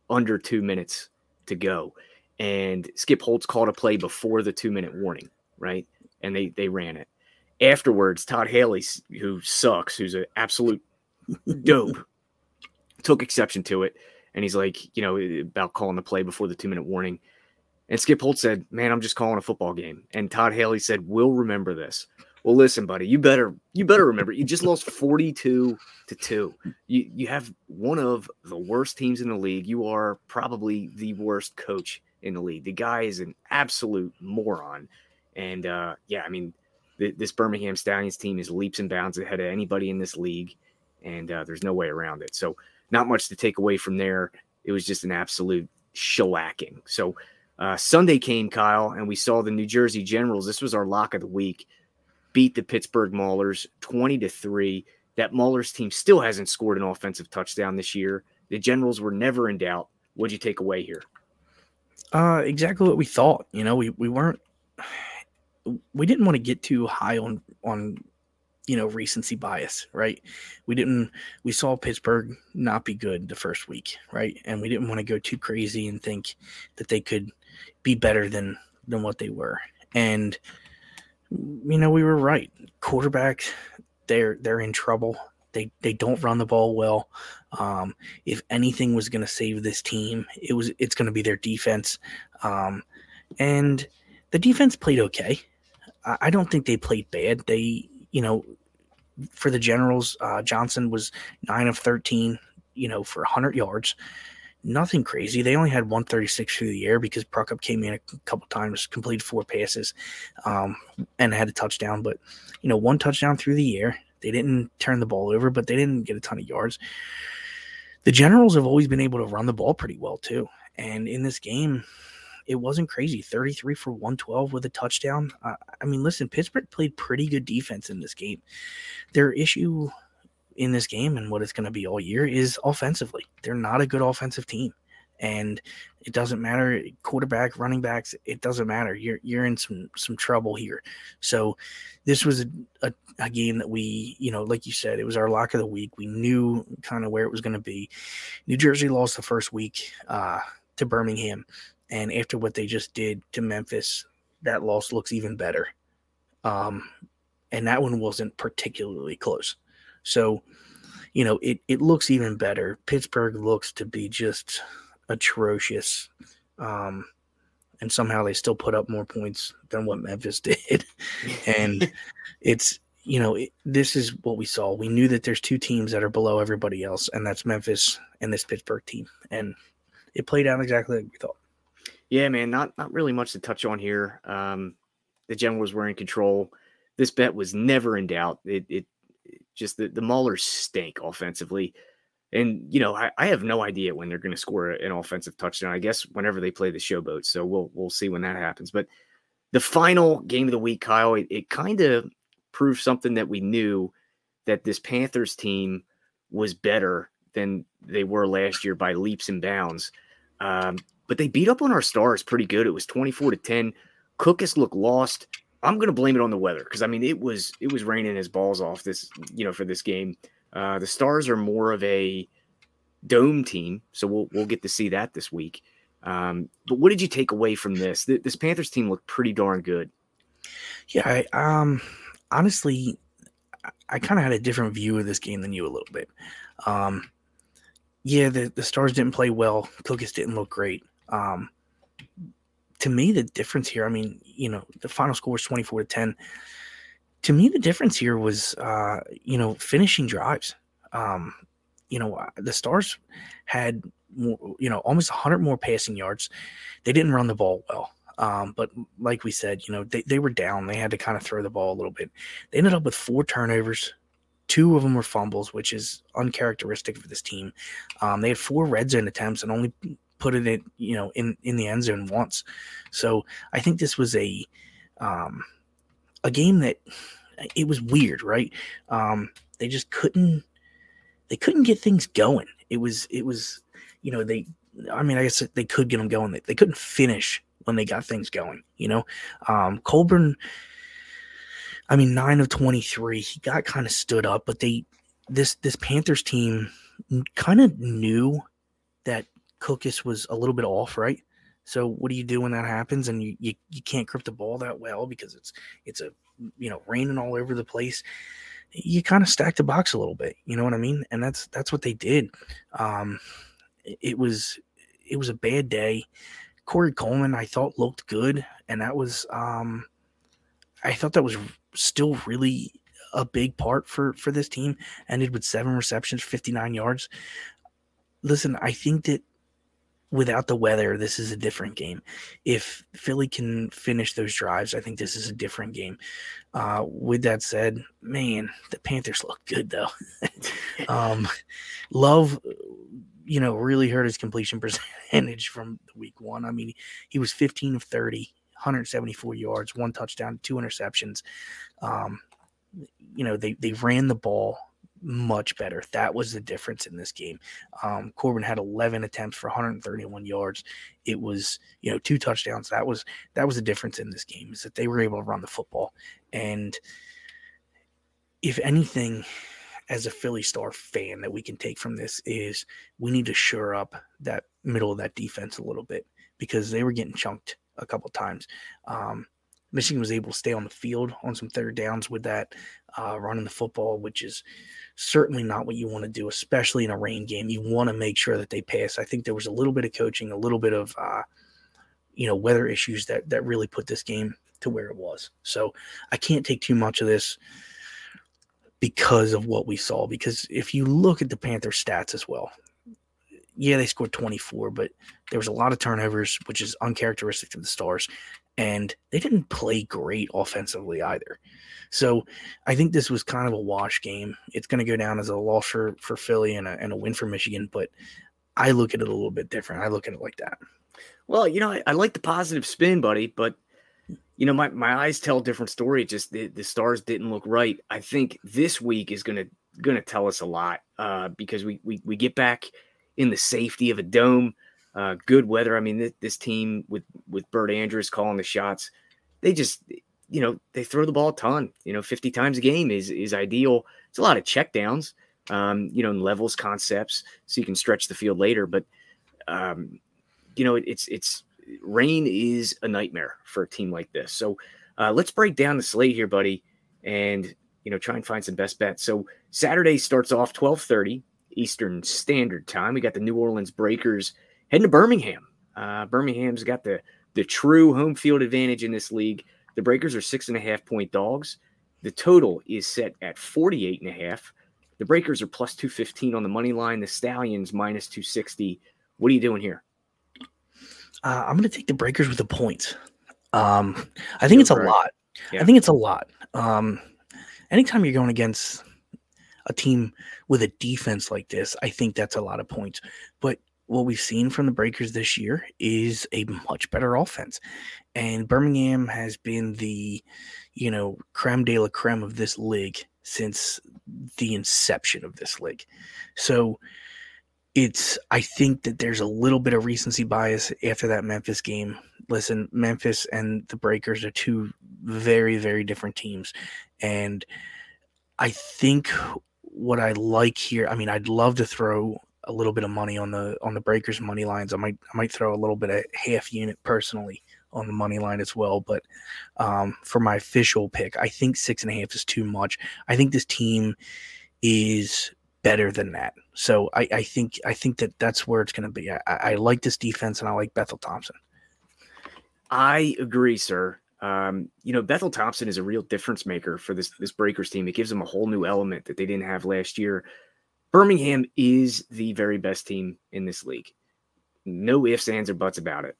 under two minutes to go. And Skip Holtz called a play before the two minute warning, right? And they they ran it. Afterwards, Todd Haley, who sucks, who's an absolute [laughs] dope, took exception to it, and he's like, you know, about calling the play before the two minute warning. And Skip Holtz said, "Man, I'm just calling a football game." And Todd Haley said, "We'll remember this." Well, listen, buddy, you better you better remember. You just lost 42 to 2. You you have one of the worst teams in the league. You are probably the worst coach in the league. The guy is an absolute moron. And uh, yeah, I mean, th- this Birmingham Stallions team is leaps and bounds ahead of anybody in this league, and uh, there's no way around it. So, not much to take away from there. It was just an absolute shellacking. So, uh, Sunday came, Kyle, and we saw the New Jersey Generals. This was our lock of the week. Beat the Pittsburgh Maulers 20 to 3. That Maulers team still hasn't scored an offensive touchdown this year. The Generals were never in doubt. What'd you take away here? Uh, exactly what we thought. You know, we, we weren't we didn't want to get too high on on you know recency bias right? We didn't we saw pittsburgh not be good the first week right? And we didn't want to go too crazy and think that they could be better than than what they were. And you know we were right. Quarterbacks they're they're in trouble. They they don't run the ball well. Um, if anything was going to save this team it was it's going to be their defense. Um, and the defense played okay I don't think they played bad. They, you know, for the Generals, uh, Johnson was nine of thirteen, you know, for hundred yards. Nothing crazy. They only had 136 through the air because Pruckup came in a couple times, completed four passes, um, and had a touchdown. But you know, one touchdown through the air. They didn't turn the ball over, but they didn't get a ton of yards. The Generals have always been able to run the ball pretty well too. And in this game, it wasn't crazy. 33 for 112 with a touchdown. Uh, I mean, listen, Pittsburgh played pretty good defense in this game. Their issue in this game and what it's going to be all year is offensively. They're not a good offensive team. And it doesn't matter quarterback, running backs, it doesn't matter. You're you're in some some trouble here. So this was a, a, a game that we, you know, like you said, it was our lock of the week. We knew kind of where it was going to be. New Jersey lost the first week uh, to Birmingham. And after what they just did to Memphis, that loss looks even better. Um, and that one wasn't particularly close. So, you know, it, it looks even better. Pittsburgh looks to be just atrocious. Um, and somehow they still put up more points than what Memphis [laughs] did. and it's, you know, it, this is what we saw. We knew that there's two teams that are below everybody else, and that's Memphis and this Pittsburgh team. And it played out exactly like we thought. Yeah, man, not not really much to touch on here. Um, the Generals were in control. This bet was never in doubt. It, it just the, the Maulers stink offensively. And, you know, I, I have no idea when they're going to score an offensive touchdown. I guess whenever they play the showboat. So we'll we'll see when that happens. But the final game of the week, Kyle, it, it kind of proved something that we knew that this Panthers team was better than they were last year by leaps and bounds. Um, but they beat up on our stars pretty good. It was 24 to 10. Cookus looked lost. I'm going to blame it on the weather because I mean it was it was raining his balls off this you know for this game. Uh, the Stars are more of a dome team, so we'll we'll get to see that this week. Um, but what did you take away from this? This Panthers team looked pretty darn good. Yeah, I, um, honestly, I kind of had a different view of this game than you a little bit. Um, yeah, the, the Stars didn't play well. Cookus didn't look great. Um, to me, the difference here, I mean, you know, the final score was 24 to 10. To me, the difference here was, uh, you know, finishing drives. Um, you know, uh, the Stars had, more, you know, almost 100 more passing yards. They didn't run the ball well. Um, but like we said, you know, they, they were down. They had to kind of throw the ball a little bit. They ended up with four turnovers. Two of them were fumbles, which is uncharacteristic for this team. Um, they had four red zone attempts and only put it in, you know, in in the end zone once. So I think this was a um, a game that it was weird, right? Um, they just couldn't they couldn't get things going. It was it was you know they I mean I guess they could get them going. They, they couldn't finish when they got things going. You know, um, Coburn. I mean, nine of twenty three. He got kind of stood up, but they this this Panthers team kind of knew Cookus was a little bit off, right? So what do you do when that happens and you, you, you can't grip the ball that well because it's it's a you know raining all over the place? You kind of stack the box a little bit, you know what I mean? And that's that's what they did. Um, it was it was a bad day. Corey Coleman, I thought looked good, and that was um, I thought that was still really a big part for for this team. Ended with seven receptions, fifty nine yards. Listen, I think that without the weather, this is a different game. If Philly can finish those drives, I think this is a different game. Uh, with that said, man, the Panthers look good though. [laughs] um, Love, you know, really hurt his completion [laughs] percentage from week one. I mean, he was 15 of 30, 174 yards, one touchdown, two interceptions. Um, you know, they, they ran the ball much better. That was the difference in this game. Um, Corbin had 11 attempts for 131 yards. It was, you know, two touchdowns. That was that was the difference in this game is that they were able to run the football. And if anything, as a Philly Star fan, that we can take from this is we need to shore up that middle of that defense a little bit because they were getting chunked a couple times. Um, Michigan was able to stay on the field on some third downs with that, uh, running the football, which is certainly not what you want to do, especially in a rain game. You want to make sure that they pass. I think there was a little bit of coaching, a little bit of, uh, you know, weather issues that that really put this game to where it was. So I can't take too much of this because of what we saw. Because if you look at the Panther stats as well, yeah, they scored 24, but there was a lot of turnovers, which is uncharacteristic of the Stars and they didn't play great offensively either. So I think this was kind of a wash game. It's going to go down as a loss for, for Philly and a, and a win for Michigan, but I look at it a little bit different. I look at it like that. Well, you know, I, I like the positive spin, buddy, but you know, my, my eyes tell a different story. just the, the stars didn't look right. I think this week is gonna gonna tell us a lot uh, because we, we we get back in the safety of a dome uh, good weather. I mean, this, this, team with with Bart Andrews calling the shots, they just you know they throw the ball a ton. You know, fifty times a game is is ideal. It's a lot of checkdowns. Um, you know, and levels concepts, so you can stretch the field later. But um, you know, it, it's it's rain is a nightmare for a team like this. So uh, let's break down the slate here, buddy. And you know, try and find some best bets. So Saturday starts off 12:30 Eastern Standard Time. We got the New Orleans Breakers heading to Birmingham. Uh, Birmingham's got the the true home field advantage in this league. The Breakers are six and a half point dogs. The total is set at 48 and a half. The Breakers are plus 215 on the money line. The Stallions minus 260. What are you doing here? Uh, I'm going to take the Breakers with the point. Um, I think it's a lot. Yeah. I think it's a lot. Um, anytime you're going against a team with a defense like this, I think that's a lot of points. But what we've seen from the Breakers this year is a much better offense. And Birmingham has been the, you know, creme de la creme of this league since the inception of this league. So it's, I think that there's a little bit of recency bias after that Memphis game. Listen, Memphis and the Breakers are two very, very different teams. And I think what I like here, I mean, I'd love to throw a little bit of money on the on the breakers money lines. I might I might throw a little bit of half unit personally on the money line as well. But um, for my official pick, I think six and a half is too much. I think this team is better than that. So I, I think I think that that's where it's going to be. I, I, like this defense and I like Bethel Thompson. I agree, sir. Um, you know, Bethel Thompson is a real difference maker for this this Breakers team. It gives them a whole new element that they didn't have last year. Birmingham is the very best team in this league. No ifs, ands, or buts about it.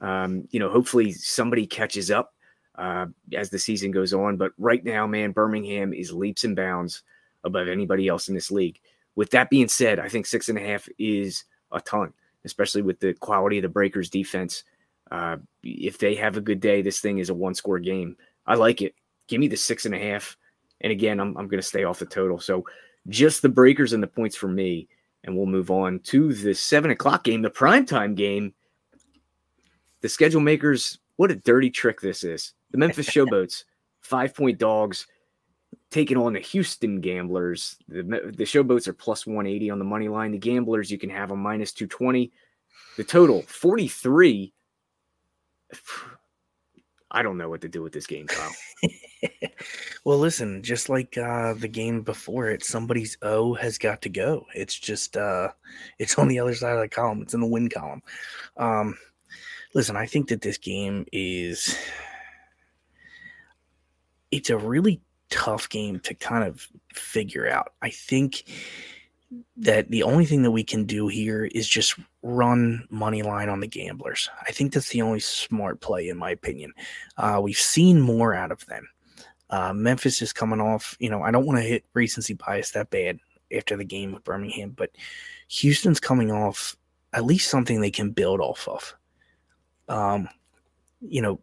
Um, you know, hopefully somebody catches up uh, as the season goes on. But right now, man, Birmingham is leaps and bounds above anybody else in this league. With that being said, I think six and a half is a ton, especially with the quality of the Breakers defense. Uh, if they have a good day, this thing is a one score game. I like it. Give me the six and a half. And again, I'm, I'm going to stay off the total. So just the breakers and the points for me. And we'll move on to the seven o'clock game, the primetime game. The schedule makers, what a dirty trick this is. The Memphis [laughs] Showboats, five point dogs, taking on the Houston Gamblers. The, the Showboats are plus 180 on the money line. The Gamblers, you can have a minus 220. The total, 43. [sighs] I don't know what to do with this game, Kyle. [laughs] well, listen, just like uh, the game before it, somebody's O has got to go. It's just, uh, it's on the other side of the column. It's in the win column. Um, listen, I think that this game is, it's a really tough game to kind of figure out. I think that the only thing that we can do here is just run money line on the gamblers. I think that's the only smart play, in my opinion. Uh, we've seen more out of them. Uh, Memphis is coming off, you know, I don't want to hit recency bias that bad after the game with Birmingham, but Houston's coming off at least something they can build off of. Um, you know,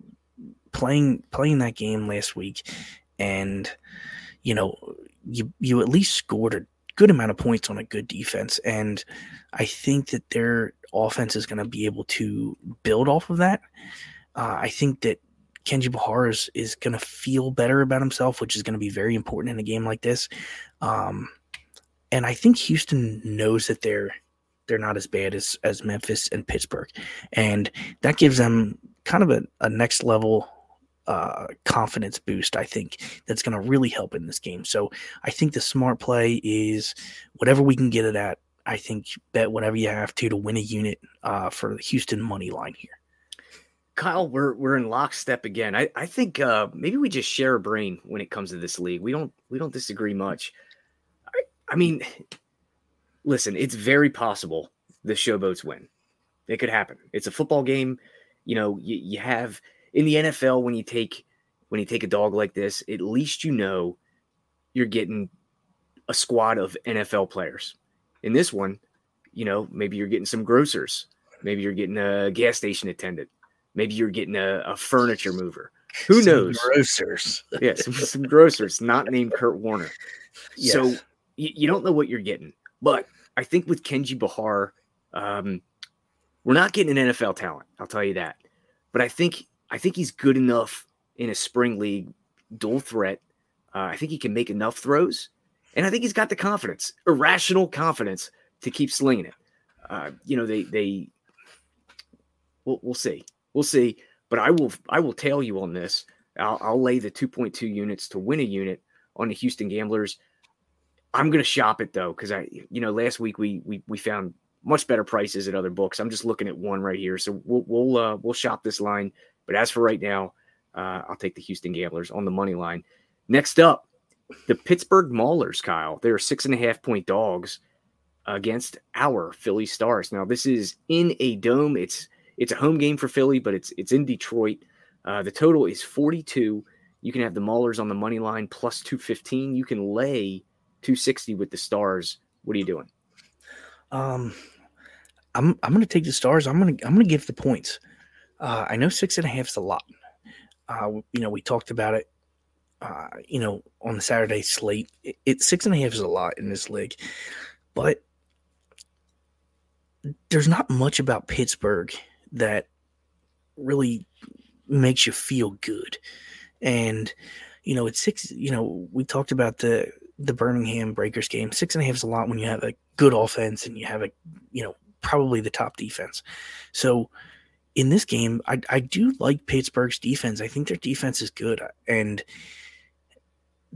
playing playing that game last week, and you know, you you at least scored a good amount of points on a good defense. And I think that their offense is going to be able to build off of that. Uh, I think that Kenji Bahar is, is going to feel better about himself, which is going to be very important in a game like this. Um, and I think Houston knows that they're they're not as bad as as Memphis and Pittsburgh, and that gives them kind of a, a next level uh, confidence boost, I think, that's going to really help in this game. So I think the smart play is whatever we can get it at. I think bet whatever you have to to win a unit uh, for the Houston money line here. Kyle, we're we're in lockstep again. I, I think uh, maybe we just share a brain when it comes to this league. We don't we don't disagree much. I, I mean, listen, it's very possible the showboats win. It could happen. It's a football game. You know, you, you have in the NFL when you take when you take a dog like this, at least you know you're getting a squad of NFL players. In this one, you know, maybe you're getting some grocers, maybe you're getting a gas station attendant, maybe you're getting a, a furniture mover. Who some knows? Grocers. yeah, some, some grocers, not named Kurt Warner. Yes. So you, you, don't know what you're getting. But I think with Kenji Bahar, um, we're not getting an NFL talent. I'll tell you that. But I think I think he's good enough in a spring league dual threat. Uh, I think he can make enough throws, and I think he's got the confidence, irrational confidence, to keep slinging it. Uh, you know, they they we'll, we'll see, we'll see. But I will I will tail you on this. I'll, I'll lay the 2.2 units to win a unit on the Houston Gamblers. I'm gonna shop it though, because I, you know, last week we we we found much better prices at other books. I'm just looking at one right here, so we'll we'll uh, we'll shop this line. But as for right now, uh, I'll take the Houston Gamblers on the money line. Next up, the Pittsburgh Maulers, Kyle. They're six and a half point dogs against our Philly Stars. Now, this is in a dome. It's it's a home game for Philly, but it's it's in Detroit. Uh, the total is 42. You can have the Maulers on the money line plus 215. You can lay 260 with the Stars. What are you doing? Um, I'm I'm gonna take the Stars. I'm gonna I'm gonna give the points. Uh, I know six and a half is a lot. Uh, you know, we talked about it. Uh, you know, on the Saturday slate, it, it six and a half is a lot in this league, but there's not much about Pittsburgh that really makes you feel good. And you know, it's six. You know, we talked about the the Birmingham Breakers game. Six and a half is a lot when you have a good offense and you have a you know probably the top defense. So in this game, I I do like Pittsburgh's defense. I think their defense is good, and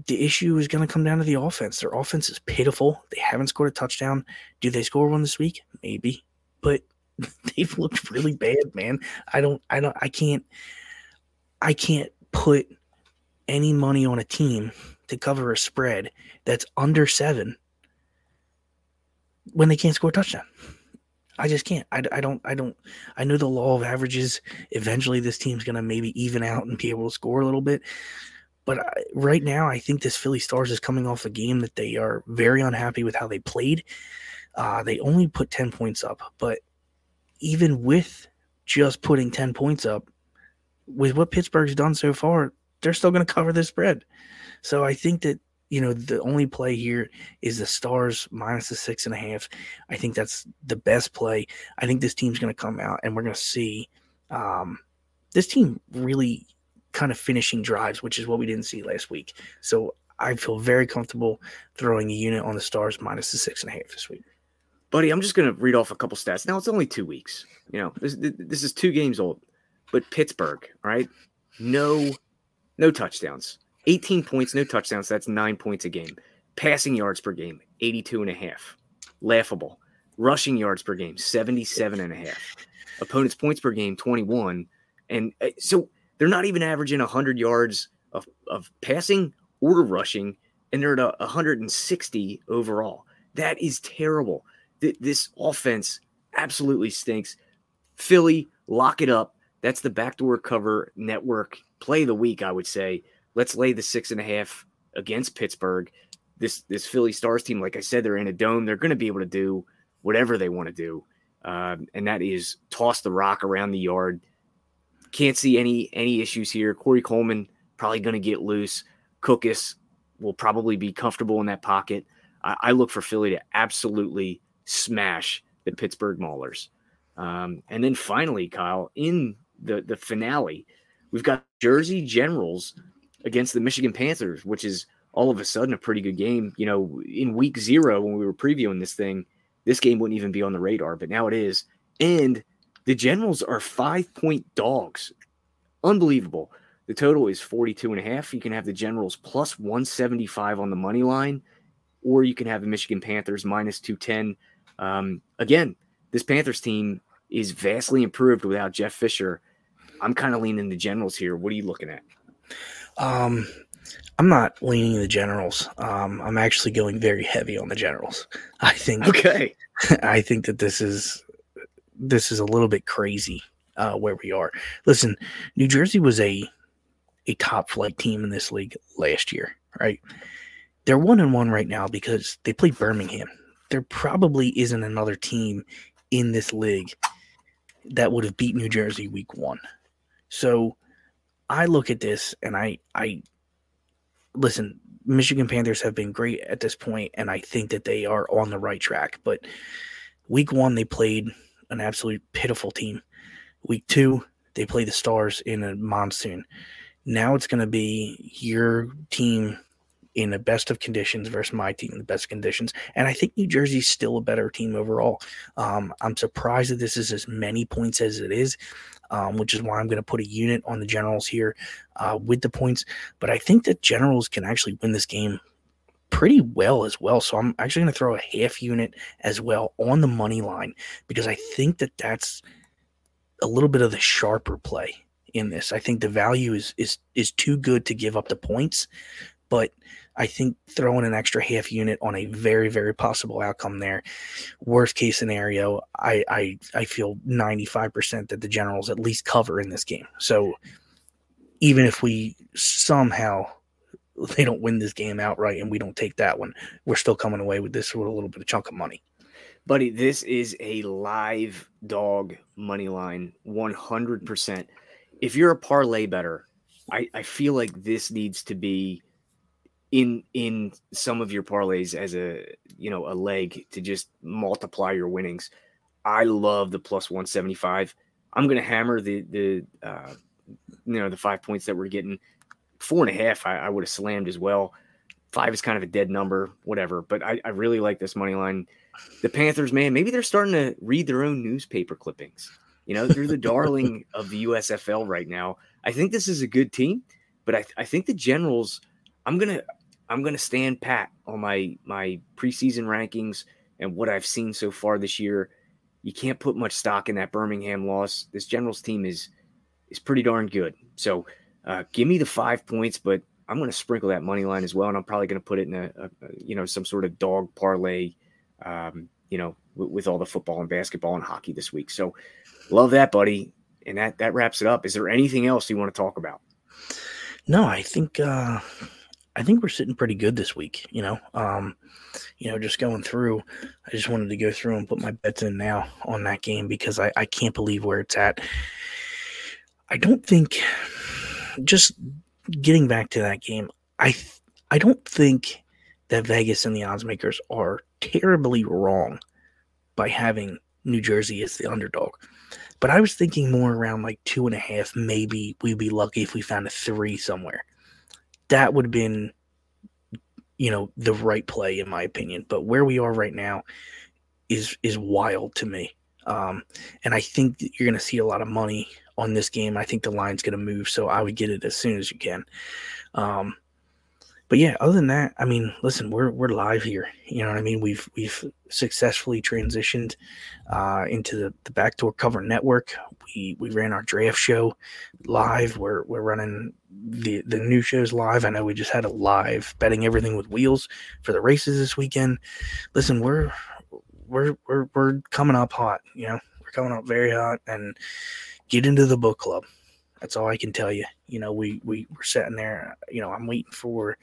the issue is going to come down to the offense. Their offense is pitiful. They haven't scored a touchdown. Do they score one this week? Maybe, but [laughs] they've looked really bad, man. I don't, I don't, I can't, I can't put any money on a team to cover a spread that's under seven when they can't score a touchdown. I just can't. I, I don't. I don't. I know the law of averages. Eventually, this team's going to maybe even out and be able to score a little bit. But I, right now, I think this Philly Stars is coming off a game that they are very unhappy with how they played. Uh, they only put 10 points up, but even with just putting 10 points up, with what Pittsburgh's done so far, they're still going to cover the spread. So I think that, you know, the only play here is the Stars minus the six and a half. I think that's the best play. I think this team's going to come out and we're going to see um, this team really kind of finishing drives, which is what we didn't see last week. So I feel very comfortable throwing a unit on the Stars minus the six and a half this week. Buddy, I'm just going to read off a couple stats. Now it's only two weeks. You know, this this is two games old, but Pittsburgh, right? No, no touchdowns. 18 points, no touchdowns. That's nine points a game. Passing yards per game, 82 and a half. Laughable. Rushing yards per game, 77 and a half. Opponents' points per game, 21. And uh, so they're not even averaging 100 yards of, of passing or rushing, and they're at 160 overall. That is terrible. Th- this offense absolutely stinks. Philly, lock it up. That's the backdoor cover network play of the week, I would say. Let's lay the six and a half against Pittsburgh. This this Philly Stars team, like I said, they're in a dome. They're going to be able to do whatever they want to do, um, and that is toss the rock around the yard, can't see any any issues here. Corey Coleman probably going to get loose. Cookus will probably be comfortable in that pocket. I, I, look for Philly to absolutely smash the Pittsburgh Maulers. Um, and then finally, Kyle, in the the finale, we've got Jersey Generals against the Michigan Panthers, which is all of a sudden a pretty good game. You know, in week zero when we were previewing this thing, this game wouldn't even be on the radar, but now it is. And the Generals are five point dogs. Unbelievable. The total is 42 and a half. You can have the Generals plus 175 on the money line, or you can have the Michigan Panthers minus 210. Um, again, this Panthers team is vastly improved without Jeff Fisher. I'm kind of leaning the Generals here. What are you looking at? Um, I'm not leaning the Generals. Um, I'm actually going very heavy on the Generals. I think. Okay. [laughs] I think that this is this is a little bit crazy uh, where we are. Listen, New Jersey was a a top flight team in this league last year, right? They're one and one right now because they played Birmingham. There probably isn't another team in this league that would have beat New Jersey week one. So I look at this and I I listen, Michigan Panthers have been great at this point, and I think that they are on the right track. But week one, they played an absolute pitiful team. Week two, they play the Stars in a monsoon. Now it's going to be your team in the best of conditions versus my team in the best conditions. And I think New Jersey's still a better team overall. Um, I'm surprised that this is as many points as it is. um, which is why I'm going to put a unit on the Generals here uh, with the points. But I think that Generals can actually win this game pretty well as well. So I'm actually going to throw a half unit as well on the money line because I think that that's a little bit of the sharper play in this. I think the value is is is too good to give up the points, but I think throwing an extra half unit on a very, very possible outcome there. Worst case scenario, I I, I feel 95% that the generals at least cover in this game. So even if we somehow they don't win this game outright and we don't take that one, we're still coming away with this with a little bit of chunk of money. Buddy, this is a live dog money line, 100%. If you're a parlay better, I, I feel like this needs to be in in some of your parlays as a you know a leg to just multiply your winnings. I love the plus 175. I'm gonna hammer the the uh, you know the five points that we're getting. Four and a half, I, I would have slammed as well. Five is kind of a dead number, whatever. But I, I really like this money line. The Panthers, man, maybe they're starting to read their own newspaper clippings. You know, they're the darling [laughs] of the USFL right now. I think this is a good team, but I, I think the Generals. I'm gonna I'm going to stand pat on my my preseason rankings and what I've seen so far this year. You can't put much stock in that Birmingham loss. This Generals team is is pretty darn good. So uh, give me the five points, but I'm going to sprinkle that money line as well, and I'm probably going to put it in a, a, you know some sort of dog parlay, um, you know, w- with all the football and basketball and hockey this week. So love that, buddy. And that that wraps it up. Is there anything else you want to talk about? No, I think uh, I think we're sitting pretty good this week. You know, um, you know, just going through. I just wanted to go through and put my bets in now on that game because I, I can't believe where it's at. I don't think. Just getting back to that game, I I don't think that Vegas and the odds makers are terribly wrong by having New Jersey as the underdog. But I was thinking more around like two and a half. Maybe we'd be lucky if we found a three somewhere that would have been, you know, the right play in my opinion. But where we are right now is is wild to me. Um, and I think you're going to see a lot of money on this game. I think the line's going to move, so I would get it as soon as you can. Um, but yeah, other than that, I mean, listen, we're we're live here. You know what I mean? We've we've successfully transitioned uh, into the, the backdoor cover network. We we ran our draft show live. We're we're running the the new shows live. I know we just had a live betting everything with wheels for the races this weekend. Listen, we're we're we're we're coming up hot. You know, we're coming up very hot, and get into the book club. That's all I can tell you. You know, we we were sitting there. You know, I'm waiting for,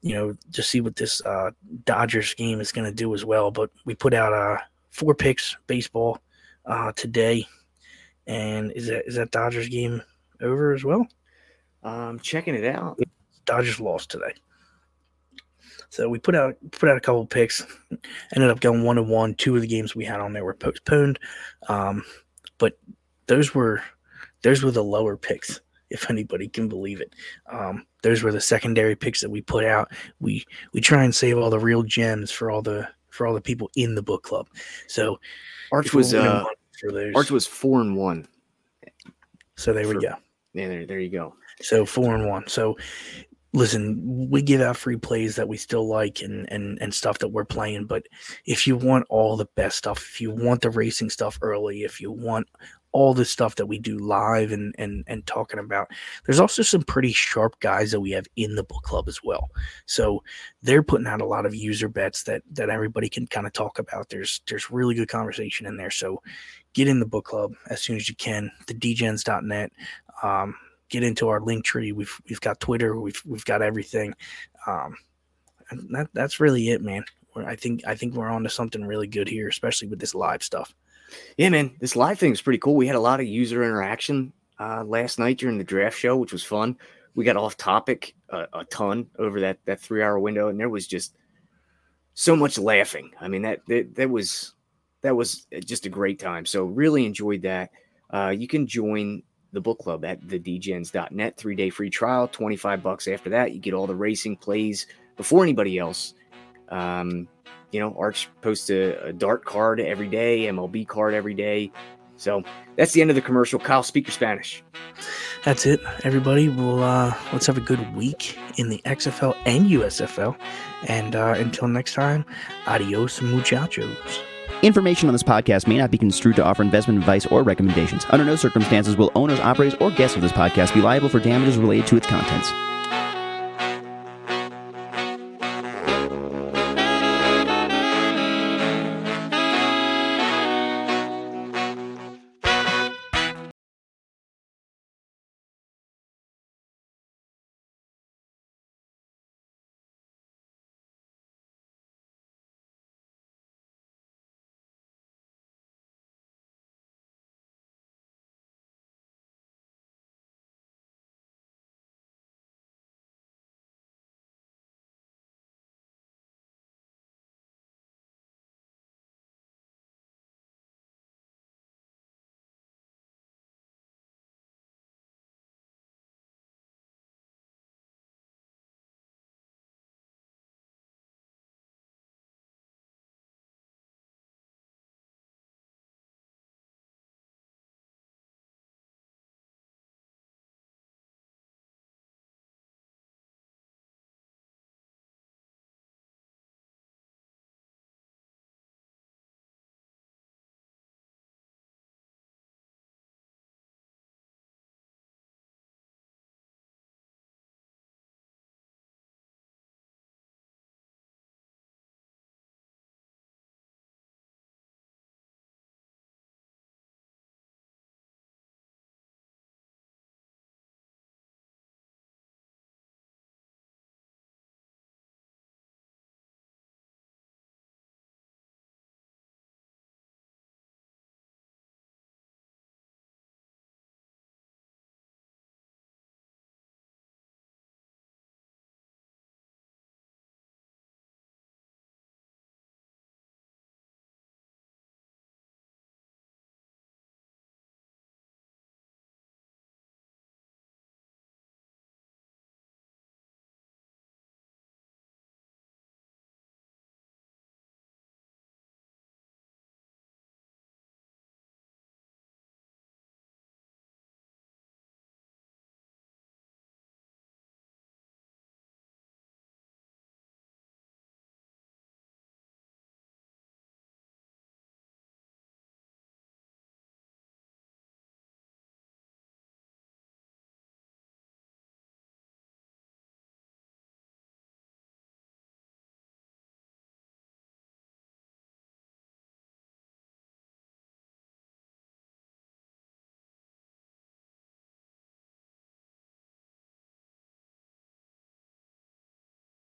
you know, to see what this uh, Dodgers game is going to do as well. But we put out uh, four picks baseball uh, today, and is that is that Dodgers game over as well? Um, checking it out. Dodgers lost today. So we put out put out a couple picks, ended up going one to one. Two of the games we had on there were postponed, um, but those were those were the lower picks, if anybody can believe it. Um, those were the secondary picks that we put out. We we try and save all the real gems for all the for all the people in the book club. So Arch was uh. Arch was four and one. So there for, we go. Yeah, there, there you go. So four and one. So listen, we give out free plays that we still like and and and stuff that we're playing. But if you want all the best stuff, if you want the racing stuff early, if you want all the stuff that we do live and and and talking about. There's also some pretty sharp guys that we have in the book club as well. So they're putting out a lot of user bets that that everybody can kind of talk about. There's there's really good conversation in there. So get in the book club as soon as you can. The degens.net. Um, get into our link tree. We've we've got Twitter. We've we've got everything. Um, that that's really it, man. I think I think we're on to something really good here, especially with this live stuff. Yeah, man, this live thing is pretty cool. We had a lot of user interaction uh, last night during the draft show, which was fun. We got off topic a ton over that that three hour window, and there was just so much laughing. I mean, that that, that was that was just a great time. So really enjoyed that. Uh, you can join the book club at thedegens.net. Three day free trial, 25 bucks after that. You get all the racing plays before anybody else. Um, you know, Arch posts a, a, dart card every day, MLB card every day. So that's the end of the commercial. Kyle, speak your Spanish. That's it, everybody. We'll uh, let's have a good week in the XFL and USFL. And uh, until next time, adios, muchachos. Information on this podcast may not be construed to offer investment advice or recommendations. Under no circumstances will owners, operators, or guests of this podcast be liable for damages related to its contents.